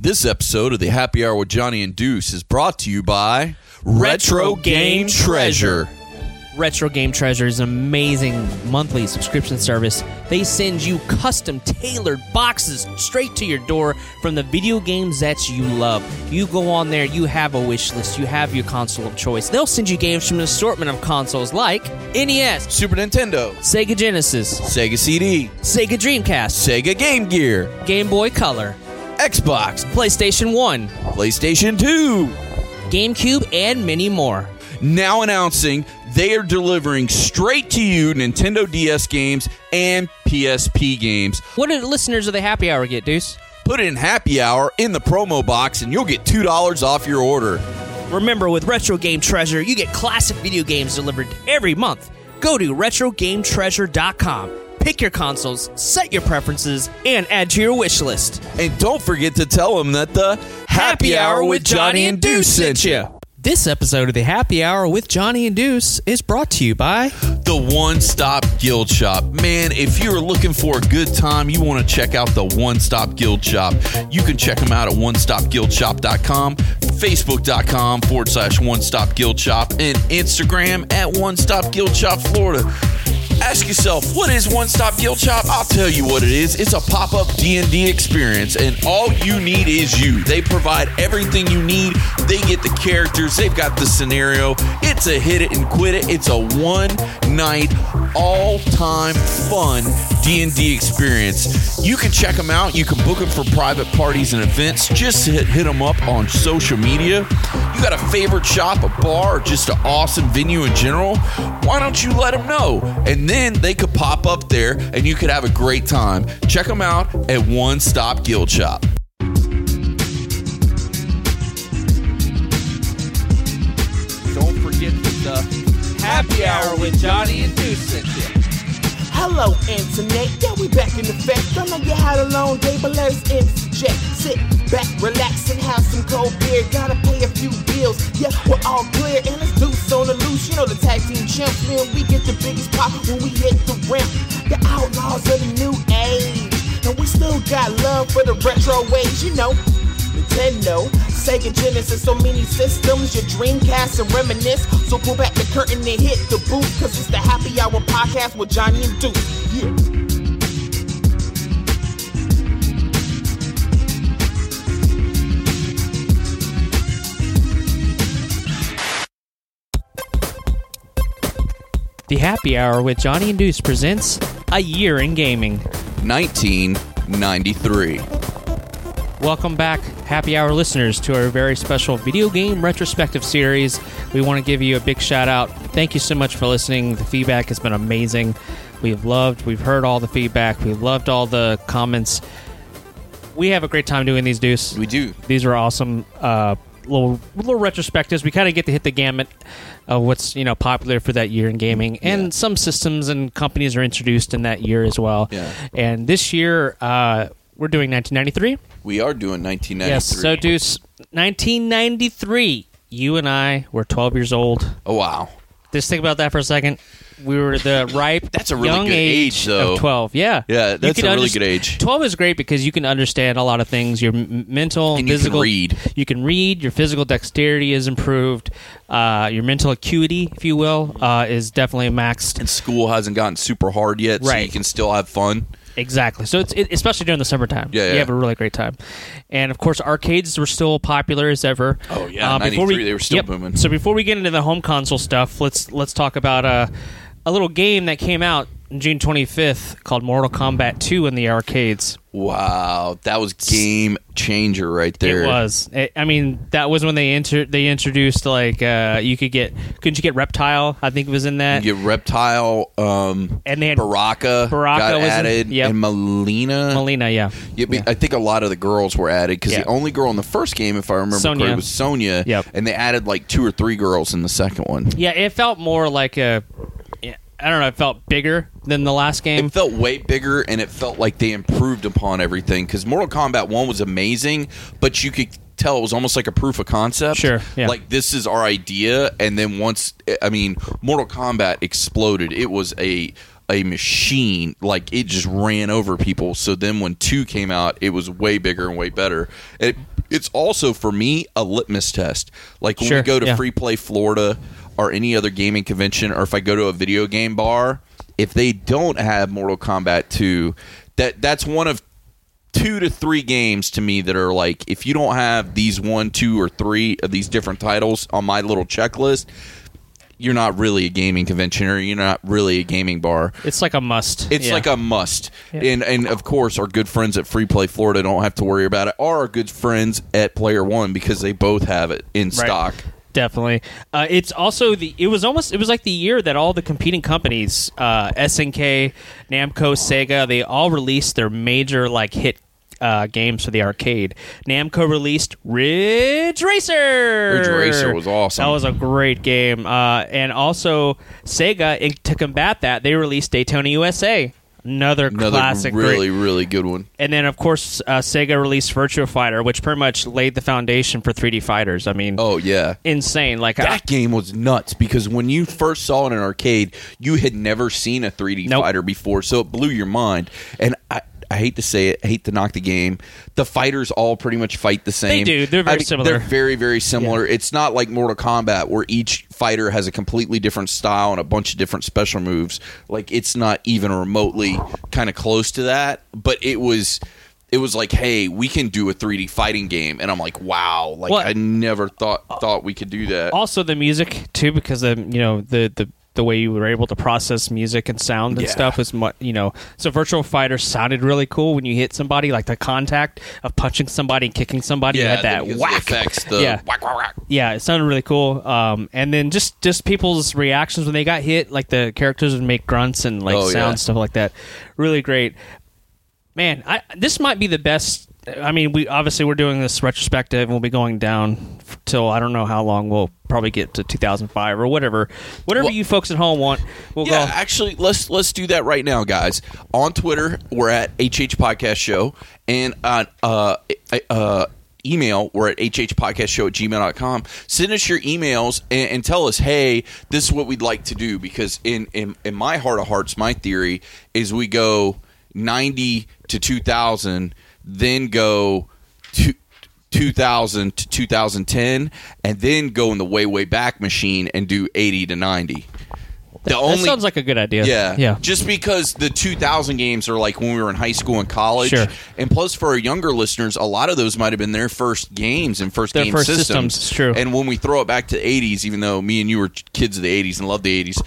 This episode of the Happy Hour with Johnny and Deuce is brought to you by Retro, Game, Treasure. Retro Game Treasure is an amazing monthly subscription service. They send you custom tailored boxes straight to your door from the video games that you love. You go on there, you have a wish list, you have your console of choice. They'll send you games from an assortment of consoles like NES, Super Nintendo, Sega Genesis, Sega CD, Sega Dreamcast, Sega Game Gear, Game Boy Color, Xbox, PlayStation 1, PlayStation 2. GameCube, and many more. Now announcing they are delivering straight to you Nintendo DS games and PSP games. What do the listeners of the Happy Hour get, Deuce? Put in happy hour in the promo box and you'll get $2 off your order. Remember, with Retro Game Treasure, you get classic video games delivered every month. Go to RetroGameTreasure.com, pick your consoles, set your preferences, and add to your wish list. And don't forget to tell them that the Happy Hour with Johnny and Deuce sent you. This episode of the Happy Hour with Johnny and Deuce is brought to you by The One Stop Guild Shop. Man, if you're looking for a good time, you want to check out the One Stop Guild Shop. You can check them out at onestopguildshop.com, facebook.com forward slash One Stop Guild Shop, and Instagram at One Stop Guild Shop Florida. Ask yourself, what is One Stop Guild Shop? I'll tell you what it is. It's a pop-up D&D experience, and all you need is you. They provide everything you need. They get the characters. They've got the scenario. It's a hit it and quit it. It's a one-night, all-time fun D&D experience. You can check them out. You can book them for private parties and events. Just hit, hit them up on social media. You got a favorite shop, a bar, or just an awesome venue in general? Why don't you let them know? And then they could pop up there and you could have a great time. Check them out at One Stop Guild Shop. Happy hour with Johnny and Deuce. Hello, Internet. Yeah, we back in effect. I know you had a long day, but let's interject. Sit back, relax, and have some cold beer. Gotta pay a few bills. Yeah, we're all clear, and do so on the loose. You know the tag team champs, man. We get the biggest pop when we hit the ramp. The outlaws of the new age, and we still got love for the retro ways. You know. Nintendo, Sega Genesis, so many systems, your Dreamcast and reminisce. So pull back the curtain and hit the booth, cause it's the Happy Hour podcast with Johnny and Duke. Yeah. The Happy Hour with Johnny and Deuce presents A Year in Gaming. 1993. Welcome back, Happy Hour listeners, to our very special video game retrospective series. We want to give you a big shout out. Thank you so much for listening. The feedback has been amazing. We've loved, we've heard all the feedback, we've loved all the comments. We have a great time doing these, Deuce. We do. These are awesome. Uh, little little retrospectives. We kind of get to hit the gamut of what's you know popular for that year in gaming, and Yeah. some systems and companies are introduced in that year as well. Yeah. And this year, uh, we're doing 1993. We are doing 1993. Yes. So, Deuce, 1993. You and I were 12 years old. Oh, wow. Just think about that for a second. We were the ripe, That's a really young good age, though. of 12. Yeah. Yeah, You that's can a really underst- good age. 12 is great because you can understand a lot of things. Your m- mental, And you can physical. read. You can read. Your physical dexterity is improved. Uh, your mental acuity, if you will, uh, is definitely maxed. And school hasn't gotten super hard yet, so Right. you can still have fun. Exactly. So it's it, especially during the summertime. Yeah, You yeah. have a really great time. And of course, arcades were still popular as ever. Oh, yeah, Uh, before 93, they were still yep. booming. So before we get into the home console stuff, let's let's talk about uh, a little game that came out June 25th called Mortal Kombat 2 in the arcades. Wow, that was game changer right there. It was. It- I mean, that was when they inter- they introduced like uh, you could get couldn't you get Reptile? I think it was in that. You get Reptile, um, And they had Baraka, Baraka got was in- added, yep. and Mileena. Mileena, yeah. Yeah, but I think a lot of the girls were added because Yeah. the only girl in the first game, if I remember Sonya. correctly, was Sonya. Yep. And they added like two or three girls in the second one. Yeah, it felt more like a. I don't know. It felt bigger than the last game. It felt way bigger, and it felt like they improved upon everything. Because Mortal Kombat One was amazing, but you could tell it was almost like a proof of concept. Sure, yeah. Like this is our idea, and then once I mean, Mortal Kombat exploded. It was a a machine. Like it just ran over people. So then when two came out, it was way bigger and way better. It, it's also for me a litmus test. Like when Sure, we go to yeah. Free Play Florida or any other gaming convention, or if I go to a video game bar, if they don't have Mortal Kombat 2, that that's one of two to three games to me that are like if you don't have these one, two, or three of these different titles on my little checklist, you're not really a gaming convention or you're not really a gaming bar. It's like a must. It's Yeah. like a must. Yeah. And and of course our good friends at Free Play Florida don't have to worry about it. Or our good friends at Player One because they both have it in Right. stock. Definitely. Uh, it's also the. It was almost. It was like the year that all the competing companies, uh, SNK, Namco, Sega, they all released their major like hit. Uh, games for the arcade. Namco released Ridge Racer. Ridge Racer was awesome. That was a great game. Uh, and also Sega, in, to combat that, they released Daytona USA. Another, Another classic, great- really, really good one. and then, of course, uh, Sega released Virtua Fighter, which pretty much laid the foundation for 3D fighters. I mean, Oh yeah. insane! Like, I, That game was nuts because when you first saw it in an arcade, you had never seen a 3D Nope. fighter before, so it blew your mind. And I, I hate to say it, I hate to knock the game. The fighters all pretty much fight the same. They do. They're very I mean, similar. They're very, very similar. It's not like Mortal Kombat where each fighter has a completely different style and a bunch of different special moves. Like it's not even remotely kind of close to that. But it was. It was like, hey, we can do a 3D fighting game, and I'm like, wow, like Well- I never thought thought we could do that. also the music too, because of you know the the the way you were able to process music and sound and Yeah. stuff is much you know. So Virtual Fighter sounded really cool when you hit somebody, like the contact of punching somebody and kicking somebody. you had that the, whack. effects, the Yeah. whack, whack, whack. Yeah, it sounded really cool. Um, and then just just people's reactions when they got hit, like the characters would make grunts and like Oh, sound yeah. stuff like that. Really great. Man, I this might be the best. I mean, we obviously we're doing this retrospective, and we'll be going down till I don't know how long. We'll probably get to 2005 or whatever, whatever Well- you folks at home want. We'll go. Yeah, go. actually, let's let's do that right now, guys. On Twitter, we're at HH Podcast Show, and on uh, uh, email, we're at hhpodcastshow at gmail.com. Send us your emails and, and tell us, hey, this is what we'd like to do. Because in, in, in my heart of hearts, my theory is we go 90 to 2000, then go to 2000 to 2010, and then go in the way, way back machine and do 80 to 90. The that sounds like a good idea. yeah, yeah. Just because the 2000 games are like when we were in high school and college, Sure. and plus for our younger listeners, a lot of those might have been their first games and first Their game first systems. systems, true. And when we throw it back to the 80s, even though me and you were kids of the 80s and loved the 80s,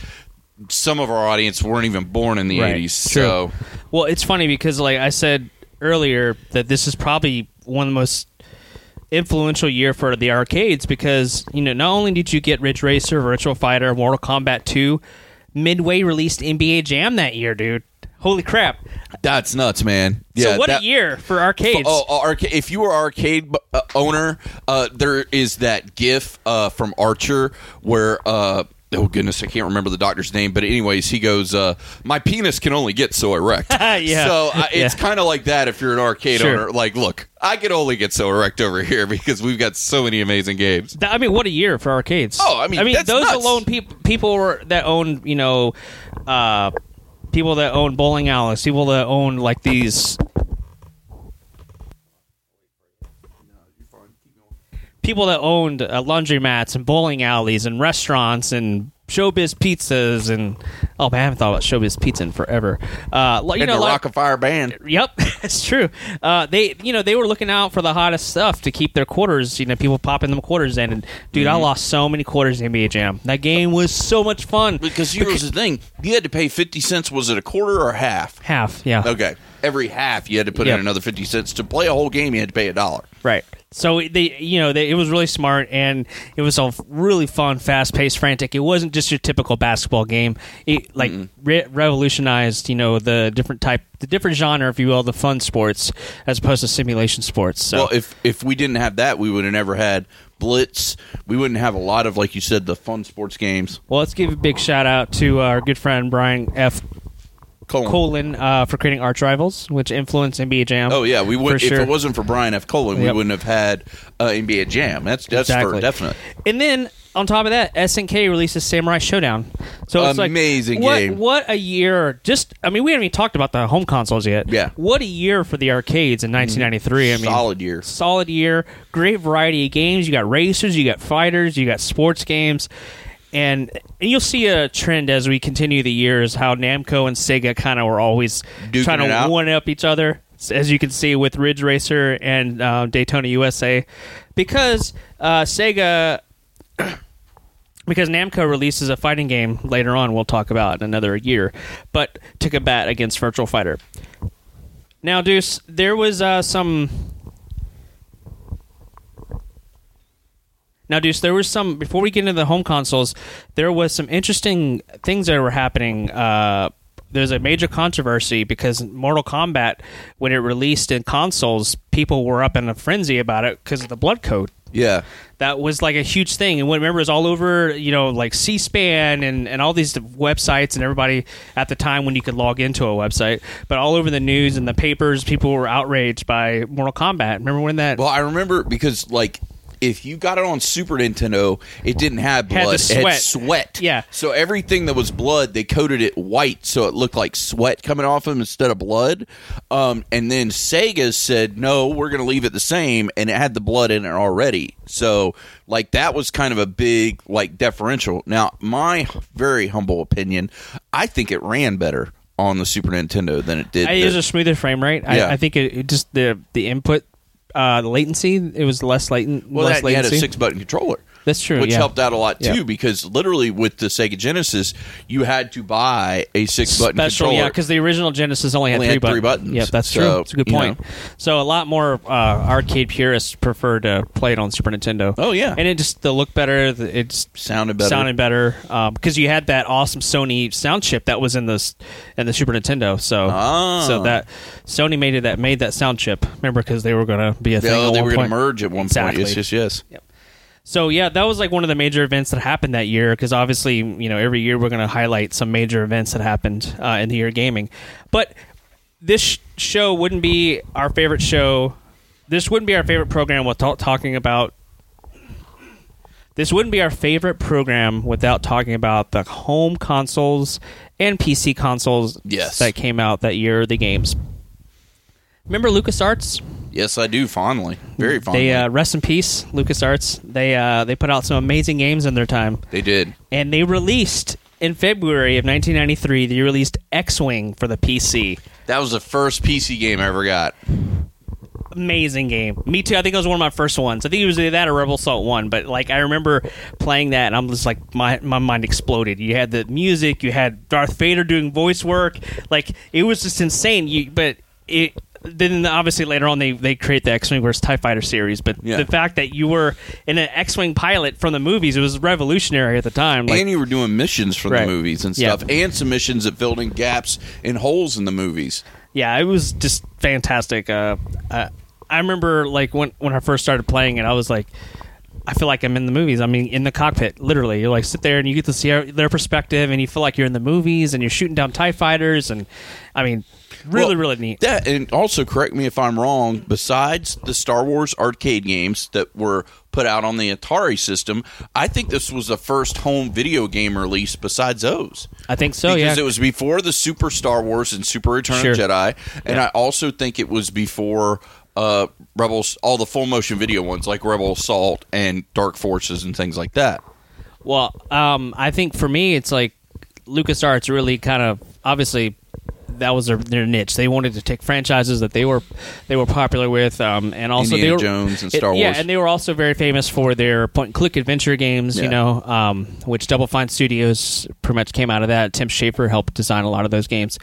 some of our audience weren't even born in the Right. 80s. True. So Well, it's funny because, like I said earlier, that this is probably one of the most influential year for the arcades because you know not only did you get Ridge Racer, Virtual Fighter, Mortal Kombat 2, Midway released NBA Jam that year, dude. Holy crap! that's nuts, man. Yeah, so what that- a year for arcades! Oh, uh, arca- if you are arcade uh, owner, uh, there is that GIF uh, from Archer where. Uh, Oh goodness, I can't remember the doctor's name, but anyways, he goes, uh, "My penis can only get so erect." Yeah. So uh, it's Yeah. kind of like that if you're an arcade Sure. owner. Like, look, I can only get so erect over here because we've got so many amazing games. I mean, what a year for arcades! Oh, I mean, I mean, that's those nuts. alone, peop people that own, you know, uh, people that own bowling alleys, people that own like these. People that owned uh, laundromats and bowling alleys and restaurants and showbiz pizzas and oh man, I haven't thought about showbiz pizza in forever. Uh, like, you And know, the like- Rock-afire band. Yep, it's true. Uh, they, you know, they were looking out for the hottest stuff to keep their quarters. You know, people popping them quarters in. And dude, Mm-hmm. I lost so many quarters in NBA Jam. That game was so much fun. Because here's the thing: you had to pay fifty cents. Was it a quarter or half? Half, yeah, Okay, every half you had to put Yep. in another fifty cents to play a whole game. You had to pay a dollar. right. So they, you know, they, it was really smart and it was a really fun, fast-paced, frantic. It wasn't just your typical basketball game. It like re- revolutionized, you know, the different type, the different genre, if you will, the fun sports as opposed to simulation sports. So Well, if if we didn't have that, we would have never had Blitz. We wouldn't have a lot of, like you said, the fun sports games. Well, let's give a big shout out to our good friend Brian F. Colin. Colin uh, for creating Arch Rivals, which influenced NBA Jam. Oh yeah, we would. For If sure. it wasn't for Brian F. Colin, we Yep. wouldn't have had uh, NBA Jam. That's that's for Exactly. definite. And then on top of that, SNK releases Samurai Shodown. So it's Amazing like what, game. What a year! Just I mean, we haven't even talked about the home consoles yet. Yeah. Mm-hmm. What a year for the arcades in 1993. I mean, Solid year. solid year. Great variety of games. You got racers, you got fighters, you got sports games. And you'll see a trend as we continue the years how Namco and Sega kind of were always Duking trying to one up each other, as you can see with Ridge Racer and uh, Daytona USA, because uh, Sega, because Namco releases a fighting game later on, we'll talk about in another year, but to combat against Virtual Fighter. Now, Deuce, there was uh, some Now, Deuce, there was some before we get into the home consoles. There was some interesting things that were happening. Uh, there's a major controversy because Mortal Kombat, when it released in consoles, people were up in a frenzy about it because of the blood code. Yeah. That was like a huge thing, and when- remember, it was all over, you know, like C-SPAN and, and all these websites, and everybody at the time when you could log into a website, but all over the news and the papers, people were outraged by Mortal Kombat. Remember when that? Well, I remember because like if you got it on Super Nintendo, it didn't have blood. Had the It had sweat. sweat. Yeah. So everything that was blood, they coated it white so it looked like sweat coming off of them instead of blood. Um, and then Sega said, "No, we're going to leave it the same," and it had the blood in it already. So like that was kind of a big like deferential. Now, my very humble opinion, I think it ran better on the Super Nintendo than it did. I the- use a smoother frame rate. Yeah. I, I think it, it just the the input, uh, the latency. It was less latent. Well, less that, you had a latency. six button controller. That's true, Which yeah. helped out a lot too, Yeah. because literally with the Sega Genesis, you had to buy a six button Special, controller. yeah, because the original Genesis only had, Only three, had buttons. three buttons. Yeah, that's So, true. That's a good you point. know. So a lot more uh, arcade purists prefer to play it on Super Nintendo. Oh, yeah. and it just the look better. the- It Sounded better. Sounded better because you had that awesome Sony sound chip that was in the in the Super Nintendo. So Ah. so that Sony made it that made that sound chip. Remember because they were going to be a thing. They were going to merge at one Exactly. point. Yes, yes, yes. So yeah, that was like one of the major events that happened that year because obviously you know every year we're going to highlight some major events that happened uh, in the year of gaming. But this sh- show wouldn't be our favorite show. This wouldn't be our favorite program without talking about. This wouldn't be our favorite program without talking about the home consoles and PC consoles Yes. that came out that year. The games. Remember LucasArts? Yes, I do fondly, very fondly. They uh, rest in peace, LucasArts. They uh, they put out some amazing games in their time, they did. and they released in February of 1993. They released X-wing for the PC. That was the first PC game I ever got. Amazing game. Me too. I think it was one of my first ones. I think it was either that or Rebel Assault One. But like I remember playing that, and I'm just like my my mind exploded. You had the music, you had Darth Vader doing voice work. Like it was just insane. You but it. Then obviously later on they, they create the X-wing versus Tie Fighter series, but Yeah. the fact that you were in an X-wing pilot from the movies, it was revolutionary at the time. Like, and you were doing missions from Right. the movies and Yeah. stuff, and some missions that filled in gaps and holes in the movies. yeah, it was just fantastic. Uh, uh, I remember like when when I first started playing it, I was like, I feel like I'm in the movies. I mean, in the cockpit, literally. You like sit there and you get to see their perspective, and you feel like you're in the movies, and you're shooting down Tie fighters, and I mean, really, Well, really neat. That and also correct me if I'm wrong. Besides the Star Wars arcade games that were put out on the Atari system, I think this was the first home video game release besides those. I think so. because yeah, it was before the Super Star Wars and Super Return Sure. of Jedi, and Yeah. I also think it was before uh, Rebels, all the full motion video ones like Rebel Assault and Dark Forces and things like that. Well, um, I think for me, it's like LucasArts really kind of obviously that was their, their niche. They wanted to take franchises that they were they were popular with, um, and also Indiana they were, Jones and it- Star Yeah, and they were also very famous for their point and click adventure games. You know, um, which Double Fine Studios pretty much came out of that. Tim Schafer helped design a lot of those games.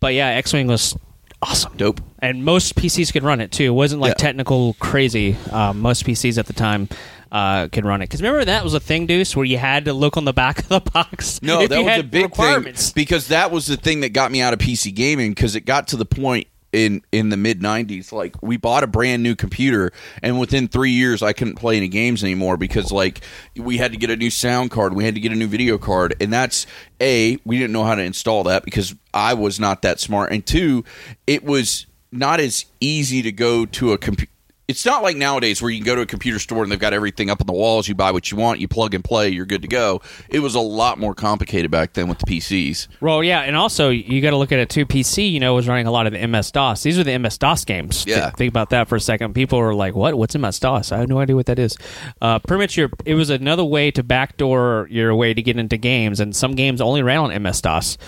But yeah, X Wing was awesome Dope. and most PCs could run it too. It wasn't like Yeah. technical crazy. Um, most PCs at the time uh, could run it because remember that was a thing, Deuce, where you had to look on the back of the box. No, if that was had a big requirements. thing because that was the thing that got me out of PC gaming because it got to the point in in the mid 90s like we bought a brand new computer and within 3 years I couldn't play any games anymore because like we had to get a new sound card, we had to get a new video card and that's a we didn't know how to install that because I was not that smart and two it was not as easy to go to a computer it's not like nowadays where you can go to a computer store and they've got everything up on the walls. You buy what you want, you plug and play, you're good to go. It was a lot more complicated back then with the PCs. Well, yeah, and also you got to look at it too. PC, you know, was running a lot of the MS DOS. These are the MS DOS games. Yeah. Th- think about that for a second. People are like, "What? What's MS DOS?" I have no idea what that is. Uh, pretty much, your it was another way to backdoor your way to get into games, and some games only ran on MS DOS.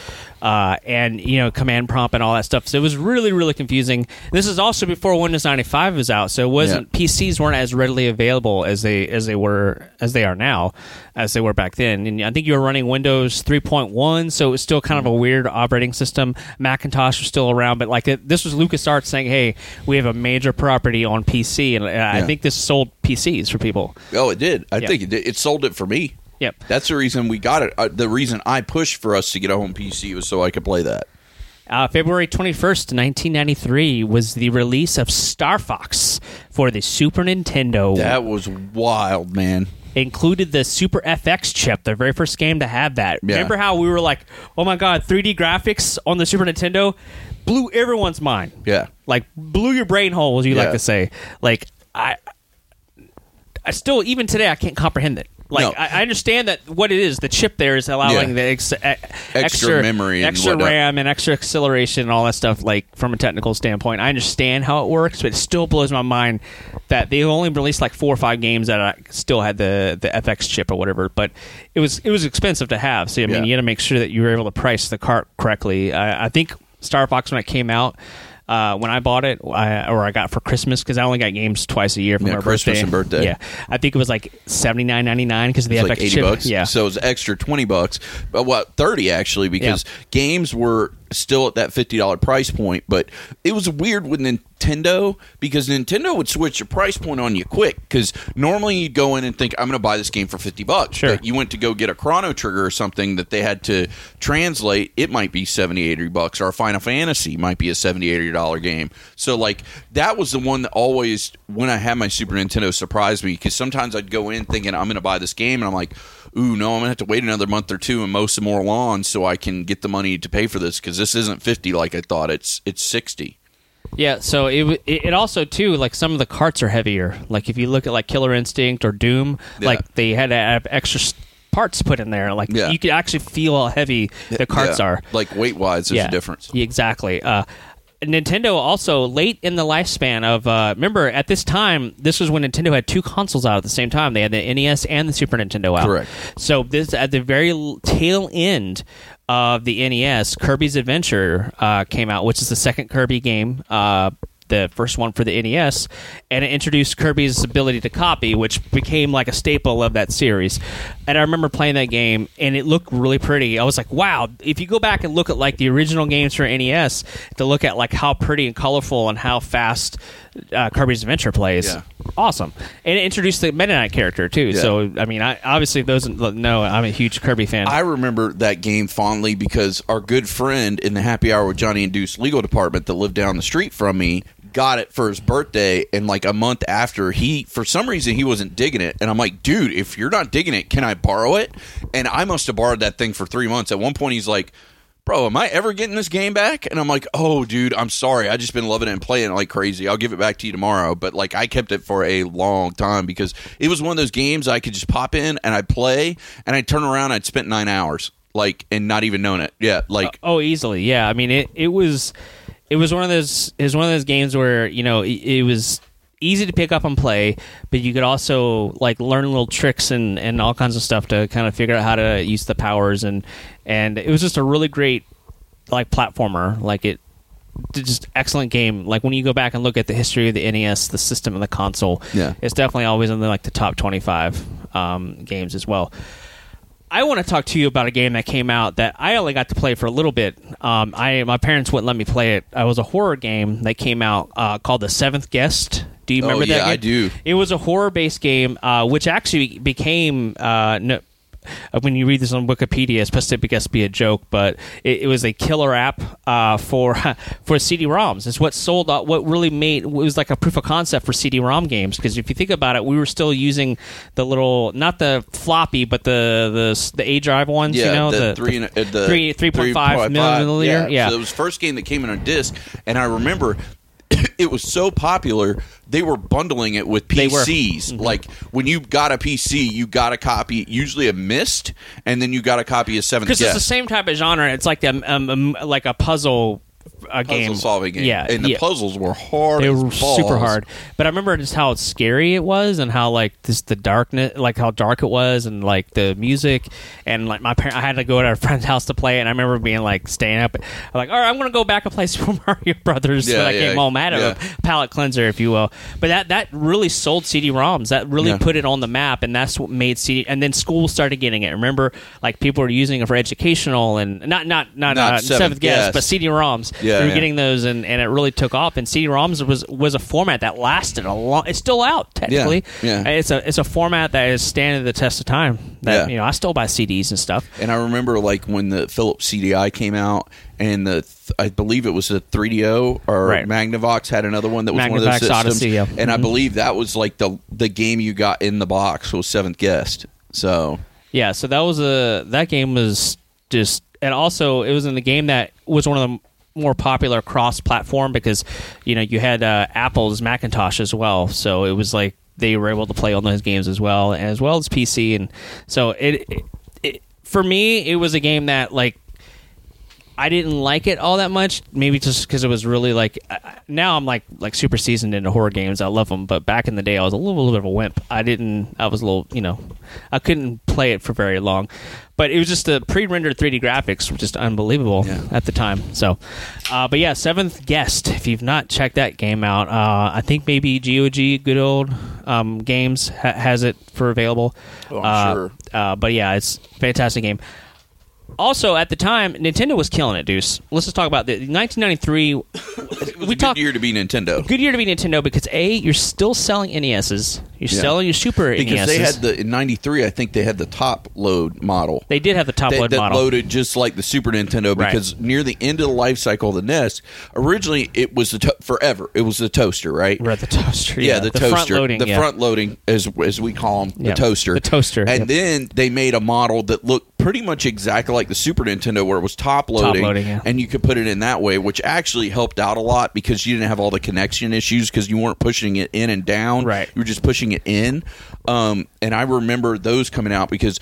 Uh, and you know command prompt and all that stuff. So it was really really confusing. This is also before Windows 95 was out, so wasn't PCs weren't as readily available as they as they were as they are now, as they were back then. And I think you were running Windows 3.1, so it was still kind of a weird operating system. Macintosh was still around, but like it, this was LucasArts saying, "Hey, we have a major property on PC," and I Yeah. think this sold PCs for people. Oh, it did. I Yeah. think it did. It sold it for me. Yep. That's the reason we got it. Uh, the reason I pushed for us to get a home PC was so I could play that. Uh, February 21st, 1993 was the release of Star Fox for the Super Nintendo. That was wild, man. included the Super FX chip, the very first game to have that. Yeah. Remember how we were like, "Oh my god, 3D graphics on the Super Nintendo blew everyone's mind." Yeah. Like blew your brain hole, as you like to say. Like I, I still even today I can't comprehend it. Like No. I, I understand that what it is, the chip there is allowing Yeah. the ex, e- extra, memory and extra. RAM, and extra acceleration, and all that stuff. Like from a technical standpoint, I understand how it works, but it still blows my mind that they only released like four or five games that I still had the the FX chip or whatever. But it was it was expensive to have. So I mean, Yeah. you got to make sure that you were able to price the cart correctly. I, I think Star Fox when it came out. Uh, when I bought it, I, or I got for Christmas because I only got games twice a year for Yeah, my Christmas birthday. and birthday. Yeah, I think it was like seventy nine ninety nine because of the It's FX like 80 chip. bucks. Yeah, So it was extra 20 bucks. But what, 30 actually, because games were still at that $50 price point. But it was weird with Nintendo because Nintendo would switch the price point on you quick. Because normally you'd go in and think, I'm going to buy this game for 50 bucks. Sure. But you went to go get a Chrono Trigger or something that they had to translate. It might be 70, 80 bucks. Or Final Fantasy might be a 70, 80 dollar game. So, like, that was the one that always, when I had my Super Nintendo, surprised me because sometimes I'd go in thinking, I'm going to buy this game. And I'm like, ooh, no, I'm going to have to wait another month or two and mow some more lawns so I can get the money to pay for this because this isn't 50 like I thought. It's it's 60. Yeah, so it it also too like some of the carts are heavier. Like if you look at like Killer Instinct or Doom, Yeah. like they had to have extra parts put in there. Like Yeah. you could actually feel how heavy the carts Yeah. are. Like weight wise, there's a difference. Exactly. Uh, Nintendo also late in the lifespan of uh, remember at this time this was when Nintendo had two consoles out at the same time. They had the NES and the Super Nintendo out. Correct. So this at the very tail end of the NES, Kirby's Adventure uh, came out, which is the second Kirby game. Uh, the first one for the NES, and it introduced Kirby's ability to copy, which became like a staple of that series. And I remember playing that game, and it looked really pretty. I was like, "Wow!" If you go back and look at like the original games for NES, to look at like how pretty and colorful and how fast uh, Kirby's Adventure plays, Yeah. awesome. And it introduced the Meta Knight character too. Yeah. So I mean, I obviously those know I'm a huge Kirby fan. I remember that game fondly because our good friend in the happy hour with Johnny and Deuce legal department that lived down the street from me got it for his birthday and like a month after he for some reason he wasn't digging it. And I'm like dude if you're not digging it can I borrow it? And I must have borrowed that thing for 3 months. At one point he's like bro am I ever getting this game back? And I'm like oh dude I'm sorry. I just been loving it and playing it like crazy. I'll give it back to you tomorrow. But like I kept it for a long time because it was one of those games I could just pop in and I'd play and I'd turn around I'd spent 9 hours like and not even known it. Yeah like Oh, easily. Yeah. I mean, it, it was it was one of those it was one of those games where you know it, it was easy to pick up and play, but you could also like learn little tricks and, and all kinds of stuff to kind of figure out how to use the powers and and it was just a really great like platformer. Like it just excellent game. Like when you go back and look at the history of the NES, the system, and the console, Yeah. it's definitely always in the, like the top twenty five um, games as well. I want to talk to you about a game that came out that I only got to play for a little bit. Um, I my parents wouldn't let me play it. It was a horror game that came out uh, called The Seventh Guest. Do you Oh, remember that? yeah, I do. It was a horror based game, uh, which actually became. Uh, no, uh, when you read this on Wikipedia, it's supposed to be, guess be a joke, but it, it was a killer app uh, for for CD-ROMs. It's what sold out. What really made it was like a proof of concept for CD-ROM games. Because if you think about it, we were still using the little, not the floppy, but the the the A drive ones. Yeah, you know, the, three and uh, the three three point five 3.5. milliliter. Yeah, So it was the first game that came in a disc, and I remember it was so popular, they were bundling it with. PCs. Like when you got a PC, you got a copy, usually a Myst, and then you got a copy of Seventh because it's the same type of genre. It's like a um, um, like a puzzle a game puzzle solving game. Yeah, and the yeah. puzzles were hard. they were super hard. But I remember just how scary it was, and how like this the darkness, like how dark it was, and like the music, and like my parent, I had to go to a friend's house to play, it, and I remember being like staying up, I'm like, all right, I'm gonna go back and play Super Mario Brothers. Yeah, but I yeah, came home mad at yeah. a palate cleanser, if you will. But that that really sold CD-ROMs. That really put it on the map, and that's what made CD. And then schools started getting it. Remember, like people were using it for educational and not not not, Not uh, Seventh seventh guest, Guest. but CD-ROMs. Yeah, they were yeah. getting those, and, and it really took off. And CD-ROMs was was a format that lasted a long. It's still out technically. yeah. It's a it's a format that is standing the test of time. That Yeah. you know, I still buy CDs and stuff. And I remember like when the Philips CDI came out, and the th- I believe it was the 3DO or Right. Magnavox had another one that was one of those systems. Odyssey, yeah. And I Mhm. believe that was like the the game you got in the box was Seventh Guest. So Yeah, so that was a that game was just and also it was in the game that was one of the more popular cross-platform because you know you had uh, Apple's Macintosh as well, so it was like they were able to play on those games as well, as well as PC, and so it, it, it for me it was a game that like I didn't like it all that much. Maybe just because it was really like now I'm like like super seasoned into horror games. I love them, but back in the day I was a little, little bit of a wimp. I didn't. I was a little, you know, I couldn't play it for very long. But it was just the pre-rendered 3D graphics were just unbelievable Yeah. at the time. So, uh, but yeah, Seventh Guest. If you've not checked that game out, uh, I think maybe GOG, good old um, games, ha- has it for available. Oh, I'm Uh, sure. uh, but yeah, it's a fantastic game. Also, at the time, Nintendo was killing it, Deuce. Let's just talk about the 1993. it was we a talked good year to be Nintendo. good year to be Nintendo because a you're still selling NESs, you're Yeah. selling your Super NESs. Because NESs. they had the in '93, I think they had the top load model. They did have the top that, load that model. loaded just like the Super Nintendo Right. because near the end of the life cycle of the NES, originally it was the to- forever. It was the toaster, right? We're at the toaster. Yeah, the, toaster, front loading. the yeah. front loading, as as we call them, Yeah, the toaster, the toaster, and yep. then they made a model that looked pretty much exactly like the Super Nintendo, where it was top loading, loading, yeah. and you could put it in that way, which actually helped out a lot because you didn't have all the connection issues because you weren't pushing it in and down, Right. You were just pushing it in. Um, and I remember those coming out because.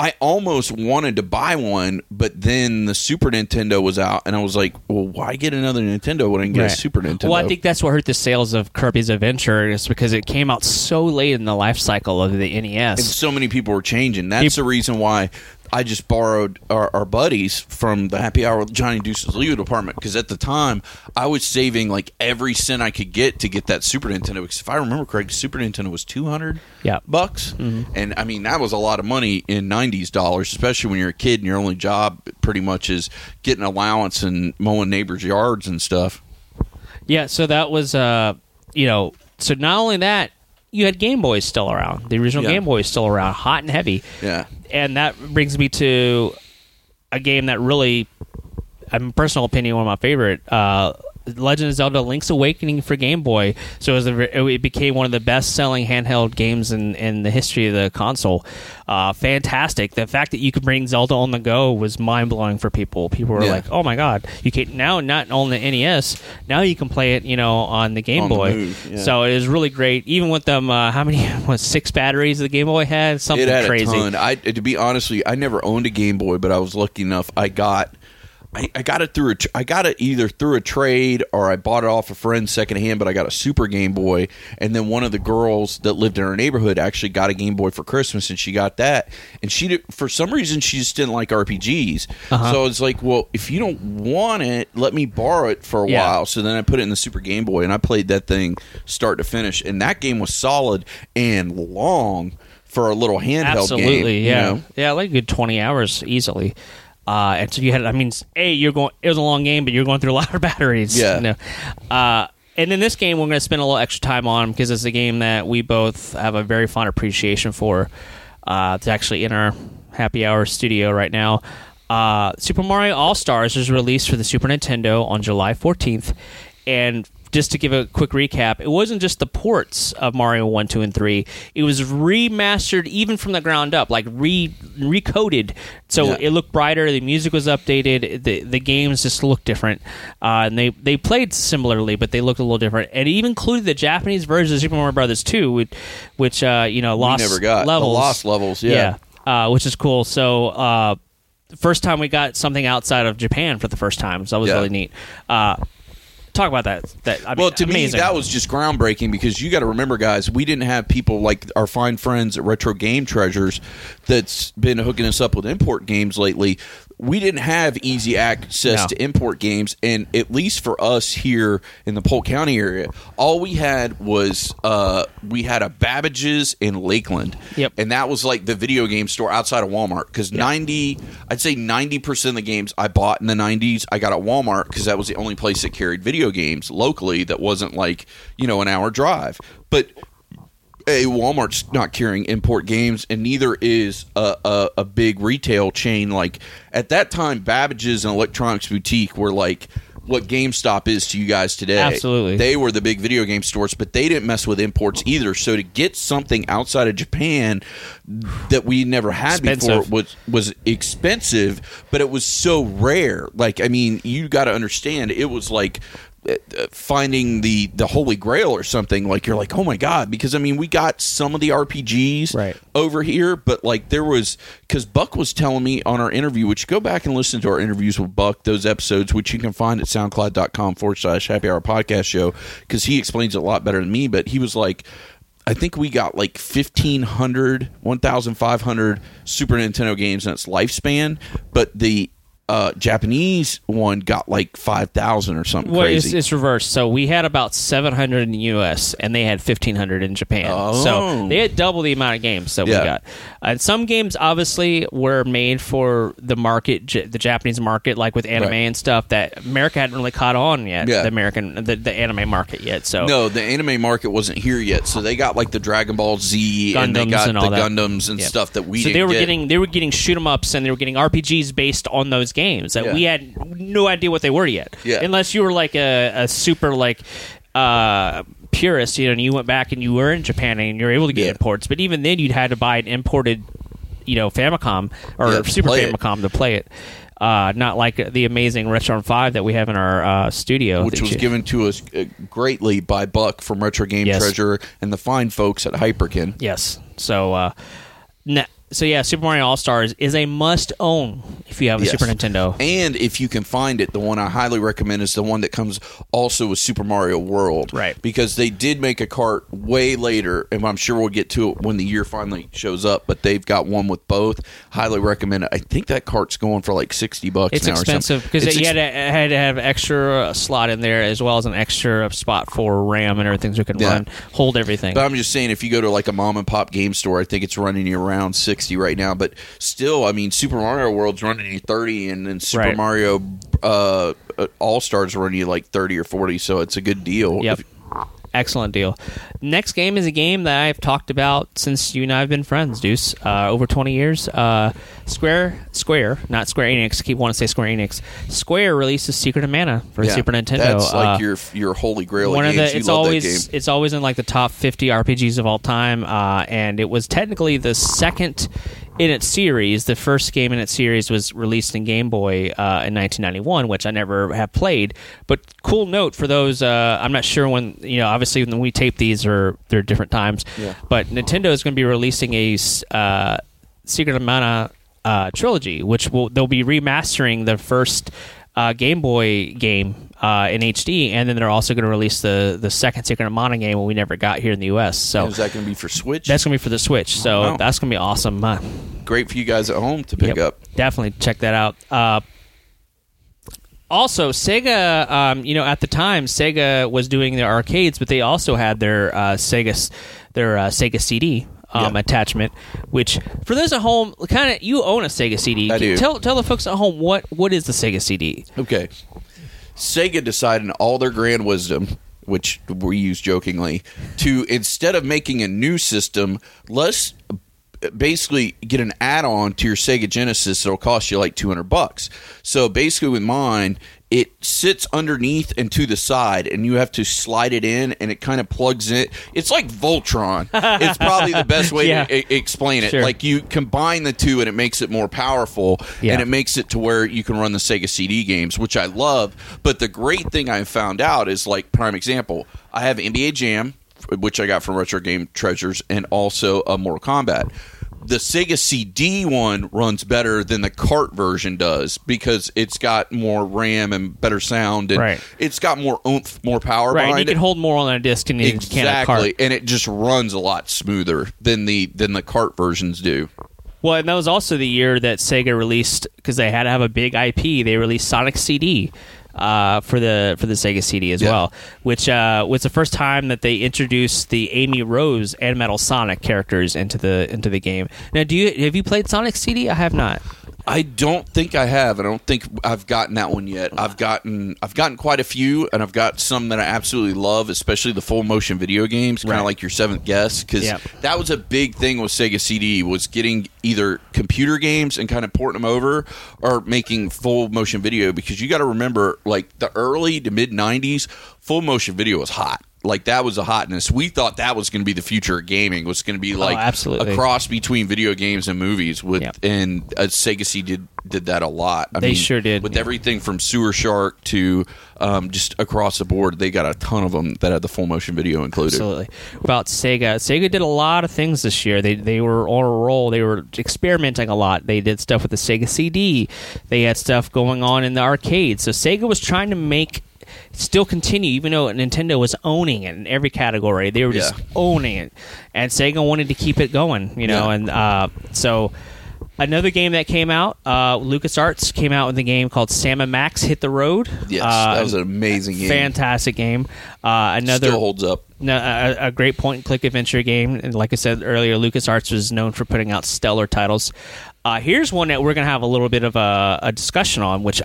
I almost wanted to buy one, but then the Super Nintendo was out, and I was like, "Well, why get another Nintendo when I can get Right. a Super Nintendo?" Well, I think that's what hurt the sales of Kirby's Adventure is because it came out so late in the life cycle of the E and NES. so many people were changing. That's the reason why I just borrowed our, our buddies from the Happy Hour with Johnny Deuce's legal department because at the time I was saving like every cent I could get to get that Super Nintendo. Because if I remember correctly, Super Nintendo was two hundred Yeah. bucks, and I mean that was a lot of money in '90s dollars, especially when you're a kid and your only job pretty much is getting allowance and mowing neighbors' yards and stuff. Yeah, so that was uh you know, so not only that, you had Game Boys still around. The original Yeah. Game Boy is still around, hot and heavy. Yeah, And that brings me to a game that really in personal opinion one of my favorite uh Legend of Zelda: Link's Awakening for Game Boy. So it, was a, it became one of the best-selling handheld games in, in the history of the console. Uh, fantastic! The fact that you could bring Zelda on the go was mind-blowing for people. People were Yeah. like, "Oh my god!" You can now not on the NES. Now you can play it, you know, on the Game On the Boy. move, yeah. So it was really great. Even with them, uh, how many? What six batteries the Game Boy had? Something it had crazy. a ton. I to be honest with you, I never owned a Game Boy, but I was lucky enough. I got. I, I got it through a tr- I got it either through a trade or I bought it off a friend secondhand, but I got a Super Game Boy, and then one of the girls that lived in our neighborhood actually got a Game Boy for Christmas, and she got that, and she did, for some reason she just didn't like RPGs, Uh-huh. so it's like, well, if you don't want it, let me borrow it for a Yeah. while. So then I put it in the Super Game Boy, and I played that thing start to finish, and that game was solid and long for a little handheld Absolutely, game. yeah, you know? yeah, like a good twenty hours easily. Uh, and so you had, I mean, a you're going. It was a long game, but you're going through a lot of batteries. Yeah. You know? Uh, and then this game, we're going to spend a little extra time on because it's a game that we both have a very fond appreciation for. Uh, it's actually in our happy hour studio right now. Uh, Super Mario All Stars was released for the Super Nintendo on July 14th, and just to give a quick recap, it wasn't just the ports of Mario 1, 2, and 3. It was remastered even from the ground up, like re recoded. So Yeah. it looked brighter, the music was updated, the the games just looked different. Uh, and they, they played similarly, but they looked a little different. And it even included the Japanese version of Super Mario Brothers 2, which, which uh, you know, lost never got. The levels. lost levels, yeah. uh, which is cool. So, uh, the first time we got something outside of Japan for the first time, so that was Yeah. really neat. Talk about that. That I mean, Well, to amazing. me, that was just groundbreaking because you got to remember, guys, we didn't have people like our fine friends at Retro Game Treasures that's been hooking us up with import games lately. We didn't have easy access No. to import games, and at least for us here in the Polk County area, all we had was uh, we had a Babbage's in Lakeland, Yep. and that was like the video game store outside of Walmart. Because ninety, I'd say ninety percent of the games I bought in the nineties, I got at Walmart because that was the only place that carried video games locally that wasn't like you know an hour drive. But a Walmart's not carrying import games, and neither is a, a, a big retail chain. Like at that time, Babbage's and Electronics Boutique were like what GameStop is to you guys today. Absolutely. they were the big video game stores, but they didn't mess with imports either. So to get something outside of Japan that we never had Expensive. before was was expensive, but it was so rare. Like I mean, you got to understand, it was like Uh, finding the the holy grail or something like you're like oh my god because i mean we got some of the rpgs Right. over here but like there was because buck was telling me on our interview which go back and listen to our interviews with buck those episodes which you can find at soundcloud.com forward slash happy hour podcast show because he explains it a lot better than me but he was like I think we got like 1,500, 1,500 Super Nintendo games in its lifespan, but the uh, Japanese one got like 5,000 or something Well, it's, crazy. it's reversed. So we had about 700 in the U.S. and they had 1,500 in Japan. Oh. So they had double the amount of games that Yeah. we got. And some games obviously were made for the market, J- the Japanese market, like with anime Right. and stuff that America hadn't really caught on yet. Yeah. The American, the, the anime market yet. So No, the anime market wasn't here yet, so they got like the Dragon Ball Z and they got and the that. Gundams and Yeah. stuff that we so didn't they were get. getting they were getting shoot 'em ups and they were getting RPGs based on those games that Yeah. we had no idea what they were yet. Yeah. Unless you were like a, a super like uh purist, you know, and you went back and you were in Japan and you're able to get Yeah. imports, but even then you'd had to buy an imported, you know, Famicom or Yeah, Super play it. Famicom to play it. Uh, not like the amazing Retron Five that we have in our uh, studio, which was you- given to us uh, greatly by Buck from Retro Game Yes. Treasure and the fine folks at Hyperkin. Yes. So, uh, so yeah, Super Mario All Stars is a must own if you have a Yes. Super Nintendo. And if you can find it, the one I highly recommend is the one that comes also with Super Mario World. Right. Because they did make a cart way later, and I'm sure we'll get to it when the year finally shows up, but they've got one with both. Highly recommend it. I think that cart's going for like 60 bucks It's now or something. expensive because It's you had to, had to have extra uh, slot in there as well as an extra spot for RAM and everything so it can Yeah. run hold everything. But I'm just saying, if you go to like a mom and pop game store, I think it's running you around sixty right now. But still, I mean, Super Mario World's running you thirty, and then Super Right. Mario uh, All Stars running you like thirty or forty. So it's a good deal. Yep. If- Excellent deal. Next game is a game that I've talked about since you and I have been friends, Deuce. Uh, over 20 years. Uh, Square, Square, not Square Enix. Keep wanting to say Square Enix. Square releases Secret of Mana for yeah, Super Nintendo. That's like Uh, your your holy grail. one of of games. the it's always it's always in like the top 50 RPGs of all time uh, and it was technically the second in its series the first game in its series was released in Game Boy uh, in 1991 which I never have played but cool note for those uh, I'm not sure when you know obviously when we tape these are they're different times Yeah. but Nintendo is going to be releasing a uh, Secret of Mana uh, trilogy which will they'll be remastering the first uh, Game Boy game uh, in HD, and then they're also going to release the the second Secret of Mana game we never got here in the U.S. So Is that going to be for Switch? that's going to be for the Switch. So Wow. that's going to be awesome. Uh, great for you guys at home to pick yep, up. Definitely check that out. Uh, also, Sega, um, you know, at the time, Sega was doing their arcades, but they also had their uh, Sega, their uh, Sega CD um, Yeah. attachment. Which, for those at home, kind of, you own a Sega CD. I do. Tell tell the folks at home what what is the Sega CD? Okay. Sega decided in all their grand wisdom, which we use jokingly, to instead of making a new system, let's basically get an add-on to your Sega Genesis that'll cost you like 200 bucks. So basically with mine, it sits underneath and to the side, and you have to slide it in, and it kind of plugs in. It's like Voltron. it's probably the best way Yeah. to e- explain it. Sure. Like you combine the two, and it makes it more powerful, Yeah. and it makes it to where you can run the Sega CD games, which I love. But the great thing I found out is like prime example. I have NBA Jam, which I got from Retro Game Treasures, and also a Mortal Kombat. The Sega CD one runs better than the cart version does because it's got more RAM and better sound, and Right. it's got more oomph, more power Right, and you behind can hold more on a disc than you can a exactly, cart. and it just runs a lot smoother than the than the cart versions do. Well, and that was also the year that Sega released because they had to have a big IP. They released Sonic CD uh, for the for the Sega CD as Yeah. well, which uh, was the first time that they introduced the Amy Rose and Metal Sonic characters into the into the game. Now, do you have you played Sonic CD? I have not. I don't think I have. I don't think I've gotten that one yet. I've gotten I've gotten quite a few, and I've got some that I absolutely love, especially the full motion video games, kind Right. of like your Seventh Guest, because Yep. that was a big thing with Sega CD was getting either computer games and kind of porting them over, or making full motion video. Because you got to remember, like the early to mid '90s, full motion video was hot. Like that was a hotness. We thought that was going to be the future of gaming. Was going to be like Oh, absolutely. a cross between video games and movies. With Yep. and uh, Sega CD did did that a lot. I They mean, sure did, With yeah. everything from Sewer Shark to um, just across the board, they got a ton of them that had the full motion video included. Absolutely. About Sega, Sega did a lot of things this year. They they were on a roll. They were experimenting a lot. They did stuff with the Sega CD. They had stuff going on in the arcade. So Sega was trying to make still continue, even though Nintendo was owning it in every category. They were just Yeah. owning it, and Sega wanted to keep it going. You know, Yeah. and uh, so. Another game that came out, uh, LucasArts came out with a game called Sam and Max Hit the Road. Yes, Uh, that was an amazing game. fantastic game. Uh, another Still holds up. no, a, a great point and click adventure game. And like I said earlier, LucasArts was known for putting out stellar titles. Uh, here's one that we're going to have a little bit of a, a discussion on, which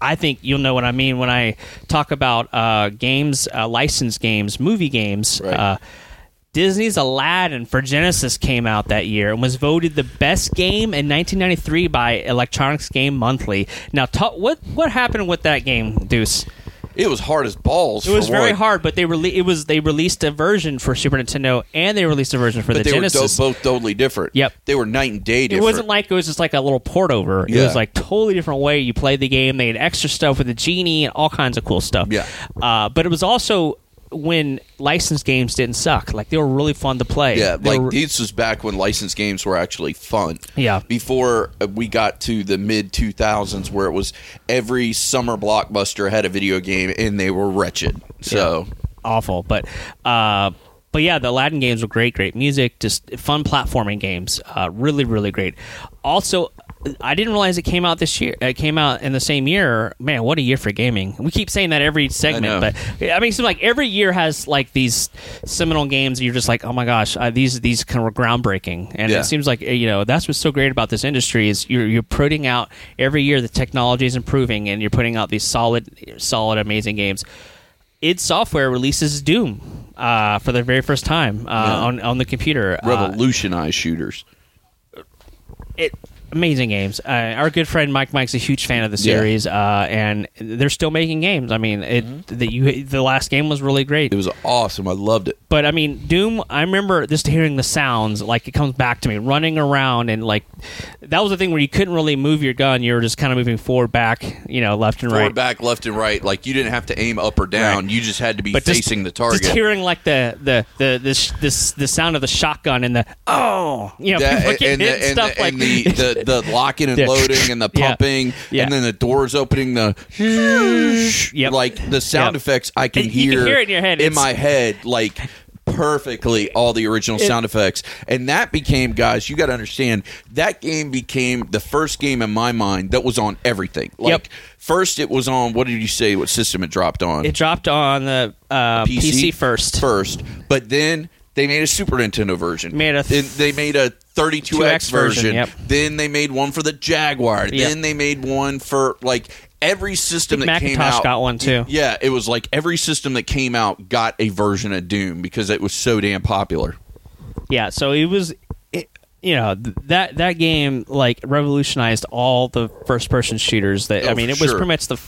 I think you'll know what I mean when I talk about uh, games, uh, licensed games, movie games. Right. Uh, Disney's Aladdin for Genesis came out that year and was voted the best game in 1993 by Electronic Gaming Monthly. Now, ta- what what happened with that game, Deuce? It was hard as balls. It was very one. hard, but they rele- it was they released a version for Super Nintendo and they released a version for But the they Genesis. were do- both totally different. Yep. They were night and day it wasn't like it was just like a little port over. It Yeah. was like totally different way you played the game. They had extra stuff with the genie and all kinds of cool stuff. Yeah. uh, but it was also when licensed games didn't suck. Like they were really fun to play. Yeah, They like were- this was back when licensed games were actually fun. Yeah. Before uh, we got to the mid 2000s where it was every summer blockbuster had a video game and they were wretched. So, awful. But uh, but yeah, the Aladdin games were great. Great music, just fun platforming games. Uh, really, really great. Also, I didn't realize it came out this year. It came out in the same year. Man, what a year for gaming! We keep saying that every segment, but I mean, so like every year has like these seminal games. You're just like, oh my gosh, uh, these these kind of groundbreaking, and Yeah. it seems like you know that's what's so great about this industry is you're you're putting out every year the technology is improving, and you're putting out these solid, solid, amazing games id Software releases Doom uh, for the very first time uh, Yeah. on on the computer. Uh, revolutionized shooters. it amazing games. Uh, our good friend Mike Mike's a huge fan of the series, uh, and they're still making games. I mean, it the you the last game was really great. It was awesome. I loved it. But I mean, Doom. I remember just hearing the sounds, like it comes back to me, running around, and like that was the thing where you couldn't really move your gun. You were just kind of moving forward, back, you know, left and right. Forward, right. back, left, and right. Like you didn't have to aim up or down. Right. You just had to be But just- facing the target. Just hearing like the the the this this the sound of the shotgun and the oh, you know, people and, hit the, and stuff like and the, the, the locking and loading and the pumping Yeah. and then the doors opening the Yep. like the sound Yep. effects I can hear, can hear it in your head. It's- my head like perfectly all the original sound effects and that became guys you got to understand that game became the first game in my mind that was on everything like Yep. first it was on what did you say what system it dropped on It dropped on the uh, PC, first. first, but then they made a Super Nintendo version. Made a then they made a 32X version, version. yep. Then they made one for the Jaguar. Yep. Then they made one for like every system that came Macintosh out. got one, too. Yeah, it was like every system that came out got a version of Doom because it was so damn popular. Yeah, so it was, it, you know, that that game like revolutionized all the first person shooters. That I Oh, mean, for it was sure. pretty much the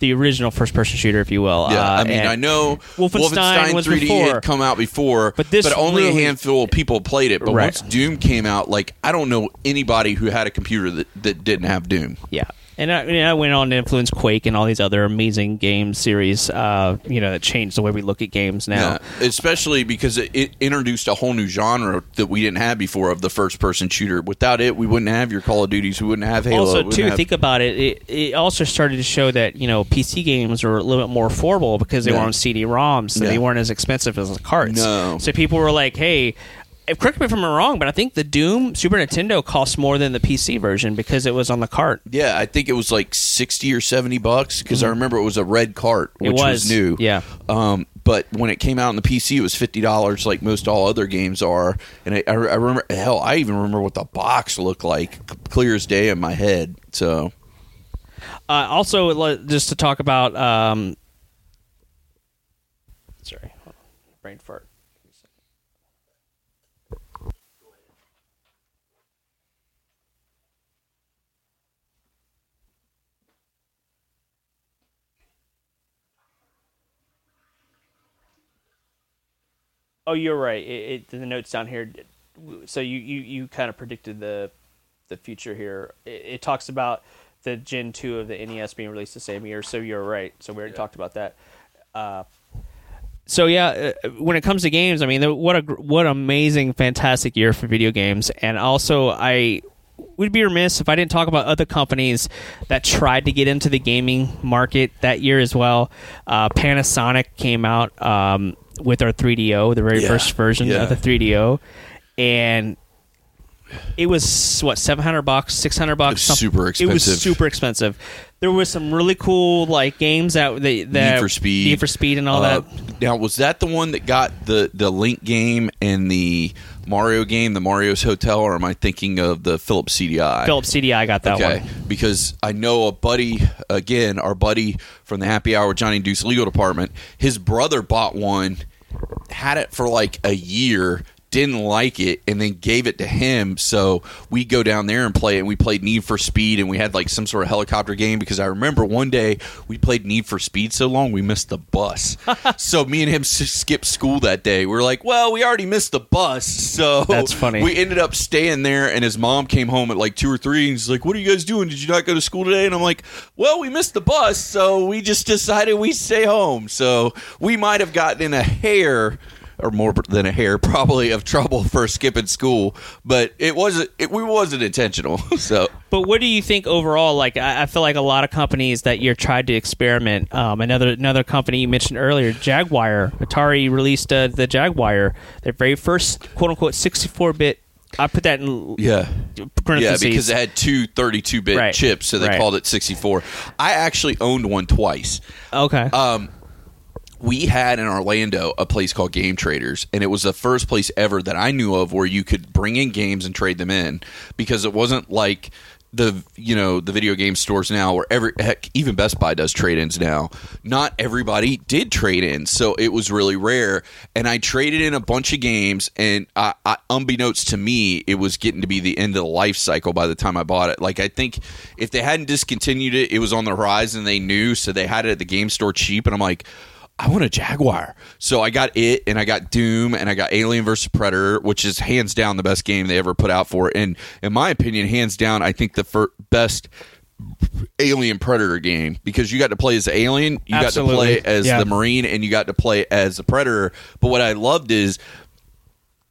the original first person shooter, if you will. Yeah, Uh, I mean, I know Wolfenstein was 3D before. had come out before, But this only really- a handful of people played it. But Right. once Doom came out, like I don't know anybody who had a computer that, that didn't have Doom. Yeah. And I, I went on to influence Quake and all these other amazing game series, uh, you know, that changed the way we look at games now. Yeah, especially because it, it introduced a whole new genre that we didn't have before of the first person shooter. Without it, we wouldn't have your Call of Duties. We wouldn't have Halo. also, too, have- think about it, it. It also started to show that you know PC games were a little bit more affordable because they Yeah. were on CD-ROMs, so Yeah. they weren't as expensive as the carts. No. So people were like, "Hey." If- Correct me if I'm wrong, but I think the Doom Super Nintendo cost more than the PC version because it was on the cart. Yeah, I think it was like sixty or seventy bucks because I remember it was a red cart, which Mm-hmm. was, new. yeah. Um, but when it came out on the PC, it was fifty dollars, like most all other games are. And I, I, I remember, hell, I even remember what the box looked like, clear as day in my head. So Uh, also, just to talk about, um, sorry, brain fart. Oh, you're right. It, it, the notes down here. So you, you, you kind of predicted the the future here. It, it talks about the Gen two of the NES being released the same year. So you're right. So we already talked about that. Uh, so yeah, uh, when it comes to games, I mean, what a what amazing, fantastic year for video games, and also I would be remiss if I didn't talk about other companies that tried to get into the gaming market that year as well. Uh, Panasonic came out um, with our 3DO, the very Yeah, first version yeah. of the 3DO, and it was what 700 bucks 600 bucks was something- super it was super expensive. There was some really cool like games that they that Need for Speed, Need for Speed and all Uh, that. Now, was that the one that got the the Link game and the Mario game, the Mario's Hotel, or am I thinking of the Philips CDI? Philips CDI got that okay, one. because I know a buddy, again, our buddy from the Happy Hour, Johnny Deuce Legal Department. His brother bought one, had it for like a year, didn't like it, and then gave it to him. So we go down there and play it. And we played Need for Speed, and we had like some sort of helicopter game. Because I remember one day we played Need for Speed so long we missed the bus. so me and him s- skipped school that day. We were like, well, we already missed the bus, so That's funny. We ended up staying there, and his mom came home at like two or three, and he's like, "What are you guys doing? Did you not go to school today?" And I'm like, "Well, we missed the bus, so we just decided we stay home." So we might have gotten in a hair. Or more than a hair, probably of trouble for skipping school, but it wasn't. It, we wasn't intentional. So But what do you think overall? Like, I, I feel like a lot of companies that year tried to experiment. Um, another another company you mentioned earlier, Jaguar. Atari released uh, the Jaguar, their very first quote unquote sixty four bit. I put that in yeah, yeah, because it had two 32 bit Right. chips, so they Right. called it 64. I actually owned one twice. okay. Um, we had in Orlando a place called Game Traders, and it was the first place ever that I knew of where you could bring in games and trade them in because it wasn't like the you know the video game stores now where every heck even Best Buy does trade ins now. Not everybody did trade ins, so it was really rare. And I traded in a bunch of games, and I, I, unbeknownst to me, it was getting to be the end of the life cycle by the time I bought it. Like I think if they hadn't discontinued it, it was on the horizon. They knew, so they had it at the game store cheap, and I'm like. I want a Jaguar. So I got it and I got Doom and I got Alien vs. Predator, which is hands down the best game they ever put out for it. And in my opinion, hands down, I think the fir- best Alien Predator game because you got to play as the alien, you Absolutely. got to play as Yeah. the Marine, and you got to play as the Predator. But what I loved is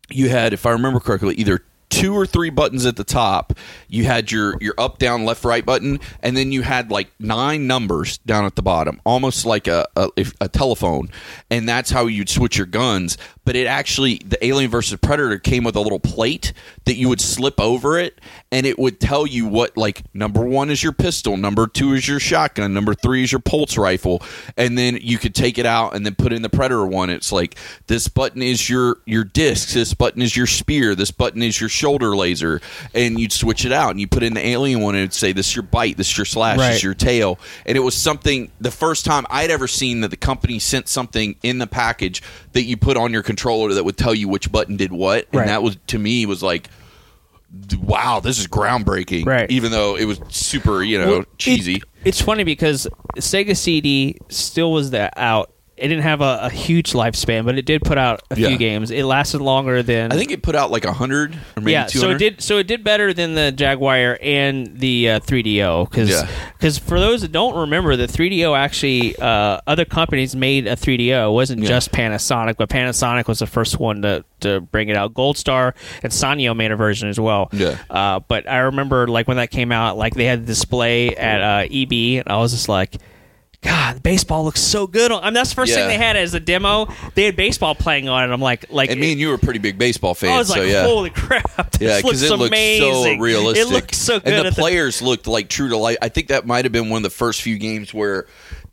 you had, if I remember correctly, either two or three buttons at the top. You had your your up, down, left, right button, and then you had like nine numbers down at the bottom, almost like a a, a telephone. And that's how you'd switch your guns. But it actually, the Alien versus Predator came with a little plate that you would slip over it, and it would tell you what like number one is your pistol, number two is your shotgun, number three is your pulse rifle, and then you could take it out and then put in the Predator one. It's like this button is your your discs, this button is your spear, this button is your shoulder laser, and you'd switch it out and you put in the alien one and it'd say this is your bite, this is your slash, this is your tail, and it was something the first time I'd ever seen that the company sent something in the package that you put on your controller that would tell you which button did what, and Right. that was to me was like wow, this is groundbreaking. Right. Even though it was super, you know, Well, it- cheesy. it's funny because Sega CD still was that out. It didn't have a, a huge lifespan, but it did put out a Yeah. few games. It lasted longer than I think it put out like hundred or maybe yeah. two So it did. So it did better than the Jaguar and the uh, 3DO because Yeah. for those that don't remember, the 3DO actually uh, other companies made a 3DO. It wasn't Yeah. just Panasonic, but Panasonic was the first one to to bring it out. Gold Star and Sanyo made a version as well. Yeah. Uh, but I remember like when that came out, like they had the display at uh, EB, and I was just like. God, baseball looks so good. I mean, that's the first Yeah. thing they had as a demo. They had baseball playing on it. I'm like, like And me and you were pretty big baseball fans, I was so yeah. holy crap! This Yeah, because it looked amazing. so realistic. It looked so good. And the at the- players looked like true to life. I think that might have been one of the first few games where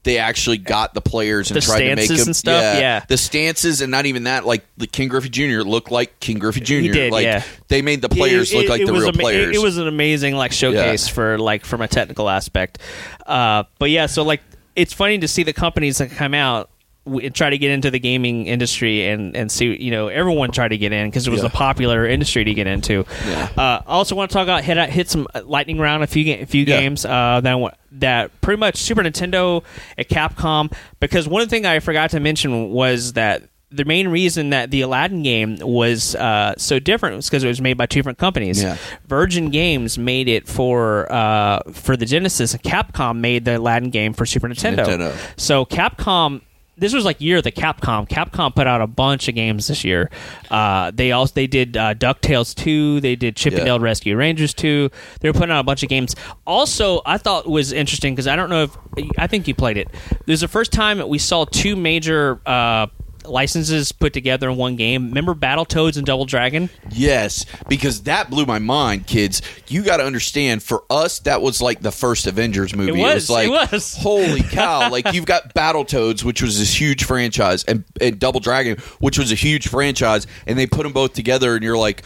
they actually got the players and The tried to make them and stuff, yeah. the stances and not even that. Like the Ken Griffey Jr. looked like Ken Griffey Jr. did, like yeah. they made the players It- look it- like it the real ama- players. It, it was an amazing like showcase Yeah. for like from a technical aspect. Uh, but yeah, so like it's funny to see the companies that come out and try to get into the gaming industry and and see you know everyone try to get in because it was Yeah. a popular industry to get into. Yeah. Uh, I also want to talk about hit hit some uh, lightning round a few ga- a few Yeah. games uh, that that pretty much Super Nintendo at Capcom because one thing I forgot to mention was that the main reason that the Aladdin game was uh, so different was because it was made by two different companies. Yeah. Virgin Games made it for uh, for the Genesis, and Capcom made the Aladdin game for Super Nintendo. Nintendo. So Capcom. This was like year of the Capcom. Capcom put out a bunch of games this year. Uh, they also they did uh, Ducktales two. They did Chip and Yeah. Dale Rescue Rangers two. They were putting out a bunch of games. Also, I thought was interesting because I don't know if I think you played it. This was the first time we saw two major uh, licenses put together in one game. Remember Battletoads and Double Dragon? Yes, because that blew my mind, kids. You got to understand, for us, that was like the first Avengers movie. It was, like, it was. holy cow! like you've got Battletoads, which was this huge franchise, and, and Double Dragon, which was a huge franchise, and they put them both together, and you're like.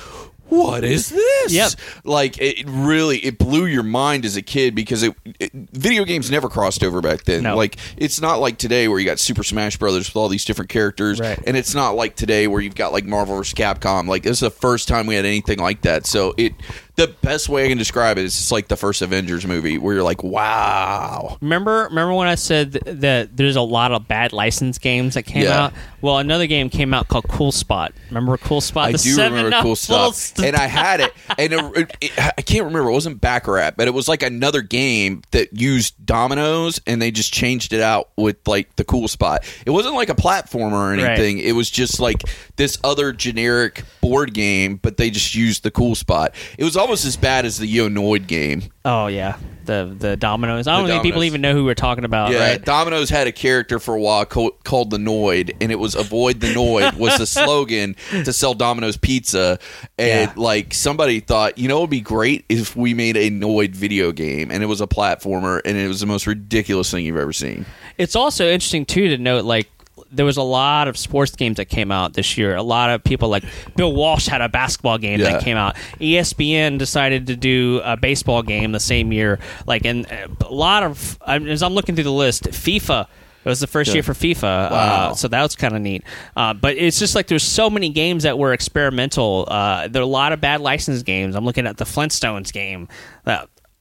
What is this? Yep. Like it really, it blew your mind as a kid because it, it video games never crossed over back then. No. Like it's not like today where you got Super Smash Brothers with all these different characters, Right. and it's not like today where you've got like Marvel vs. Capcom. Like this is the first time we had anything like that. So it, the best way I can describe it is it's like the first Avengers movie where you're like, wow. Remember, remember when I said th- that there's a lot of bad license games that came Yeah. out? Well, another game came out called Cool Spot. Remember Cool Spot? I The do seven remember up cool stuff, st- and I had it, and it, it, I can't remember. It wasn't Baccarat, but it was like another game that used dominoes, and they just changed it out with like the cool spot. It wasn't like a platformer or Right. anything. It was just like this other generic board game, but they just used the cool spot. It was almost as bad as the Yo! Noid game. oh yeah, the the dominoes. I don't The think people dominoes. even know who we're talking about. Yeah, right? Domino's had a character for a while co- called the Noid, and it was "Avoid the Noid" was the slogan to sell Domino's pizza. And like somebody thought, you know, it would be great if we made a Noid video game, and it was a platformer, and it was the most ridiculous thing you've ever seen. It's also interesting too to note like there was a lot of sports games that came out this year. A lot of people like Bill Walsh had a basketball game Yeah. that came out. ESPN decided to do a baseball game the same year. Like and uh, a lot of as I'm looking through the list, FIFA. It was the first year for FIFA, Wow. uh, so that was kind of neat. Uh, but it's just like there's so many games that were experimental. Uh, there are a lot of bad licensed games. I'm looking at the Flintstones game.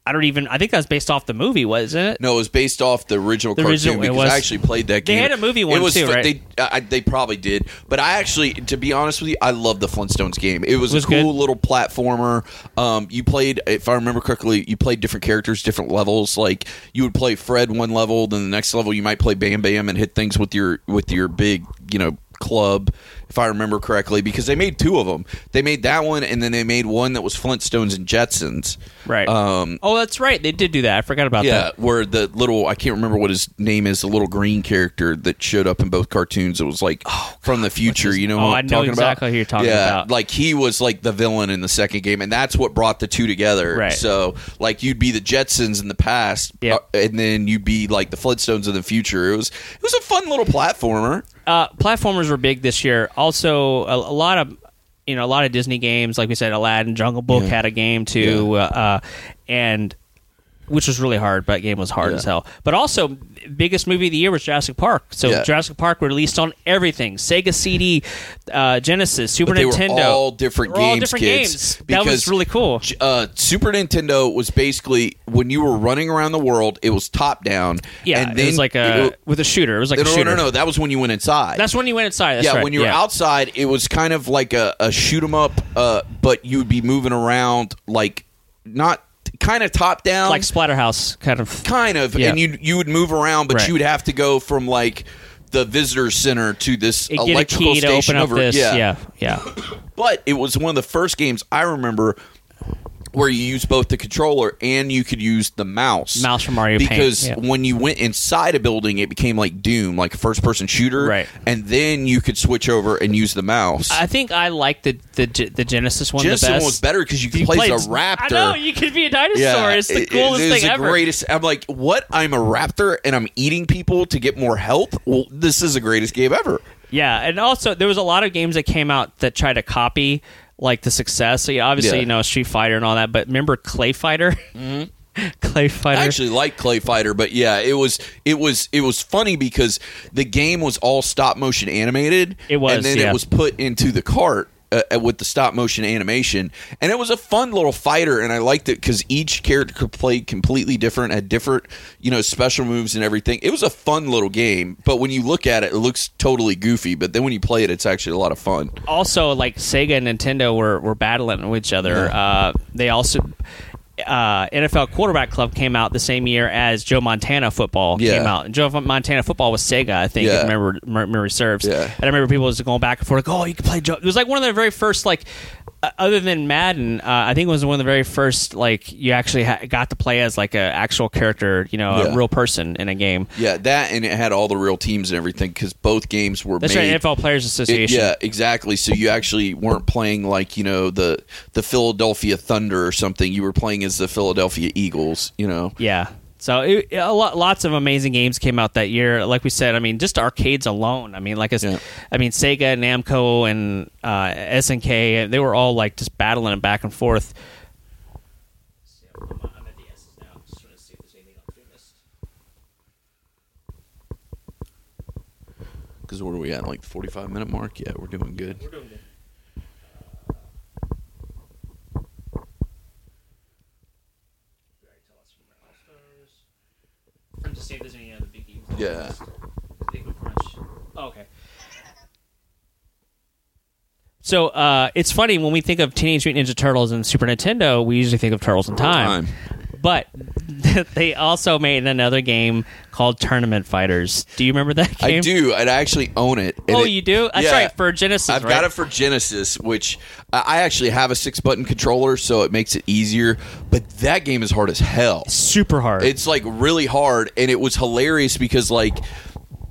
I don't even. I think that was based off the movie, wasn't it? No, it was based off the original The cartoon original- it because was- I actually played that game. They had a movie It one was too, right? They, I, they probably did, but I actually, to be honest with you, I love the Flintstones game. It was, Was a cool good? little platformer. Um, you played, if I remember correctly, you played different characters, different levels. Like you would play Fred one level, then the next level you might play Bam Bam and hit things with your with your big, you know, club. If I remember correctly, because they made two of them. They made that one, and then they made one that was Flintstones and Jetsons. Right. Um, oh, that's right. They did do that. I forgot about yeah, that. Yeah, where the little I can't remember what his name is, the little green character that showed up in both cartoons. It was like from the future. You know Oh, what I I'm know talking exactly about? who you're talking yeah, about. like he was like the villain in the second game, and that's what brought the two together. Right. So like you'd be the Jetsons in the past, Yep. uh, and then you'd be like the Flintstones in the future. It was it was a fun little platformer. Uh, platformers were big this year. Also, a, a lot of you know a lot of Disney games, like we said, Aladdin, Jungle Book Yeah. had a game too, uh, uh, and which was really hard. But that game was hard Yeah. as hell. But also, biggest movie of the year was Jurassic Park. So Yeah. Jurassic Park released on everything: Sega CD, uh, Genesis, Super But they were Nintendo. all different were all games, different kids, games. That was really cool. uh, Super Nintendo was basically when you were running around the world, it was top down. Yeah, and it was like a it- with a shooter. It was like no, a no, shooter. no, no. That was when you went inside. That's when you went inside. That's yeah, right. when you were yeah. outside, it was kind of like a, a shoot 'em up, uh, but you would be moving around like not kind of top down, like Splatterhouse kind of. kind of, Yeah. and you you would move around, but Right. you would have to go from like the visitor center to this It get a electrical station over. this. yeah, yeah, yeah. but it was one of the first games I remember where you use both the controller and you could use the mouse. Mouse from Mario Paint, Because yeah. when you went inside a building, it became like Doom, like a first person shooter. Right. And then you could switch over and use the mouse. I think I like the the, the Genesis one Genesis the best. one was better because you could You play played- as a raptor. I know you could be a dinosaur. it's the coolest it is thing the ever. greatest. I'm like, what? I'm a raptor and I'm eating people to get more health. Well, this is the greatest game ever. Yeah, and also there was a lot of games that came out that tried to copy like the success. So yeah, obviously Yeah. you know Street Fighter and all that, but remember Clay Fighter? Mm-hmm. Clay Fighter. I actually like Clay Fighter, but yeah, it was it was it was funny because the game was all stop motion animated. It was, and then yeah. it was put into the cart. Uh, with the stop motion animation, and it was a fun little fighter, and I liked it because each character could play completely different, had different, you know, special moves and everything. It was a fun little game, but when you look at it, it looks totally goofy. But then when you play it, it's actually a lot of fun. also like Sega and Nintendo were, were battling with each other. Uh, they also uh, NFL Quarterback Club came out the same year as Joe Montana football Yeah. came out. And Joe Montana football was Sega, I think, Yeah. if memory, memory serves. Yeah. And I remember people was going back and forth, like, "Oh, you can play Joe." It was like one of the very first, like, other than Madden, uh, I think it was one of the very first, like, you actually ha- got to play as like an actual character, you know, Yeah. a real person in a game. Yeah, that and it had all the real teams and everything because both games were That's made. right, NFL Players It- Association. yeah, exactly. So you actually weren't playing like you know the the Philadelphia Thunder or something. You were playing as the Philadelphia Eagles. You know. Yeah. So it, a lot, lots of amazing games came out that year. Like we said, I mean, just arcades alone. I mean, like I, s- Yeah. I mean, Sega, and Namco, and uh, SNK, they were all like just battling it back and forth. Because where are we at? Like the forty five minute mark? Yeah, we're doing good. To see if there's any other big games. Yeah. Oh, okay. So uh, it's funny when we think of Teenage Mutant Ninja Turtles and Super Nintendo, we usually think of Turtles in Time. But they also made another game called Tournament Fighters. Do you remember that game? I do. and I actually own it. Oh, it- you do? That's yeah. right for Genesis. I've right? got it for Genesis, which I actually have a six button controller, so it makes it easier. But that game is hard as hell. super hard. It's like really hard, and it was hilarious because like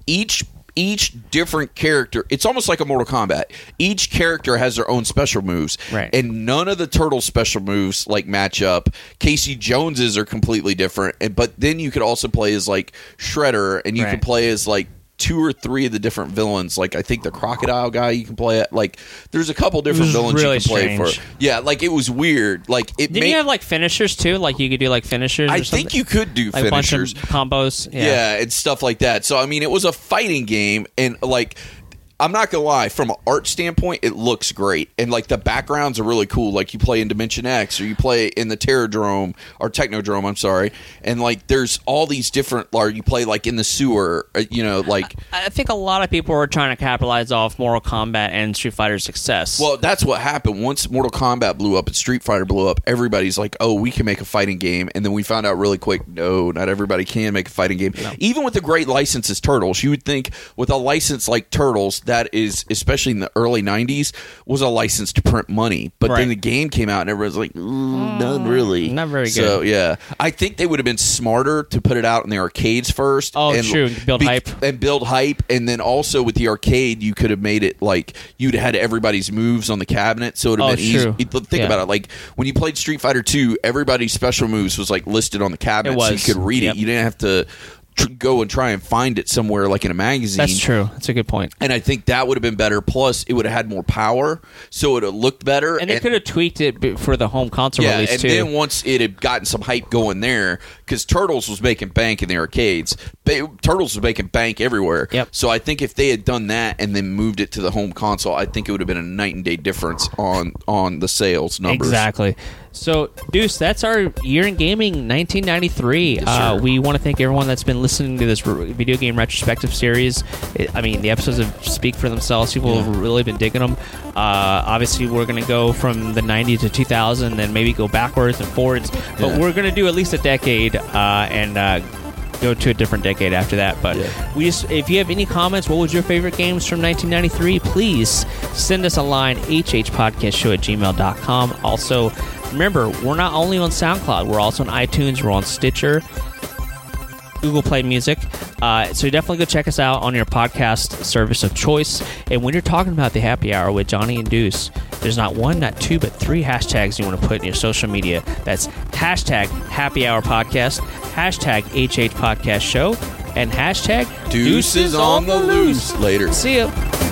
each each different character, it's almost like a Mortal Kombat. Each character has their own special moves, Right. And none of the turtle special moves like match up. Casey Jones's are completely different, and but then you could also play as like Shredder, and you Right. can play as like two or three of the different villains. Like I think the crocodile guy you can play at. Like there's a couple different villains really you can play strange. for. Yeah, like it was weird. Like it Didn't made. you have like finishers too? Like you could do like finishers. I something? think you could do like a bunch of finishers. combos. Yeah. yeah. and stuff like that. So I mean, it was a fighting game, and like. I'm not gonna lie. From an art standpoint, it looks great, and like the backgrounds are really cool. Like you play in Dimension X, or you play in the Terradrome or Technodrome. I'm sorry, and like there's all these different. Or you play like in the sewer. uh, You know, like I think a lot of people were trying to capitalize off Mortal Kombat and Street Fighter's success. Well, that's what happened. Once Mortal Kombat blew up and Street Fighter blew up, everybody's like, "Oh, we can make a fighting game." And then we found out really quick, no, not everybody can make a fighting game. Even with a great license as Turtles, you would think with a license like Turtles, that is especially in the early '90s, was a license to print money. But Right. then the game came out, and everyone's like, mm, "Not really, not very good. So yeah, I think they would have been smarter to put it out in the arcades first. Oh, and true. Build hype. and build hype and then also with the arcade you could have made it like you'd had everybody's moves on the cabinet so it would have Oh, been easy think Yeah. about it like when you played street fighter 2 everybody's special moves was like listed on the cabinet so you could read Yep. it you didn't have to tr- go and try and find it somewhere like in a magazine. That's true. That's a good point. And I think that would have been better. Plus, it would have had more power, so it would have looked better. And they could have tweaked it for the home console yeah, release and too. then once it had gotten some hype going there, because Turtles was making bank in the arcades, Turtles was making bank everywhere. Yep. So I think if they had done that and then moved it to the home console, I think it would have been a night and day difference on on the sales numbers. Exactly. So, Deuce, that's our year in gaming, 1993. uh, we want to thank everyone that's been listening to this re- video game retrospective series. It, I mean, the episodes have speak for themselves. People have really been digging them. Uh, obviously, we're going to go from the 90s to 2000, then maybe go backwards and forwards. But Yeah. we're going to do at least a decade uh, and. Uh, Go to a different decade after that, but Yeah. we just if you have any comments, what was your favorite games from 1993? Please send us a line hhpodcastshow at gmail.com. Also, remember, we're not only on SoundCloud, we're also on iTunes, we're on Stitcher, Google Play Music. Uh, so definitely go check us out on your podcast service of choice. And when you're talking about the happy hour with Johnny and Deuce, there's not one, not two, but three hashtags you want to put in your social media. That's hashtag happy hour podcast, hashtag HH podcast show, and hashtag Deuce is on the loose. Later. See ya.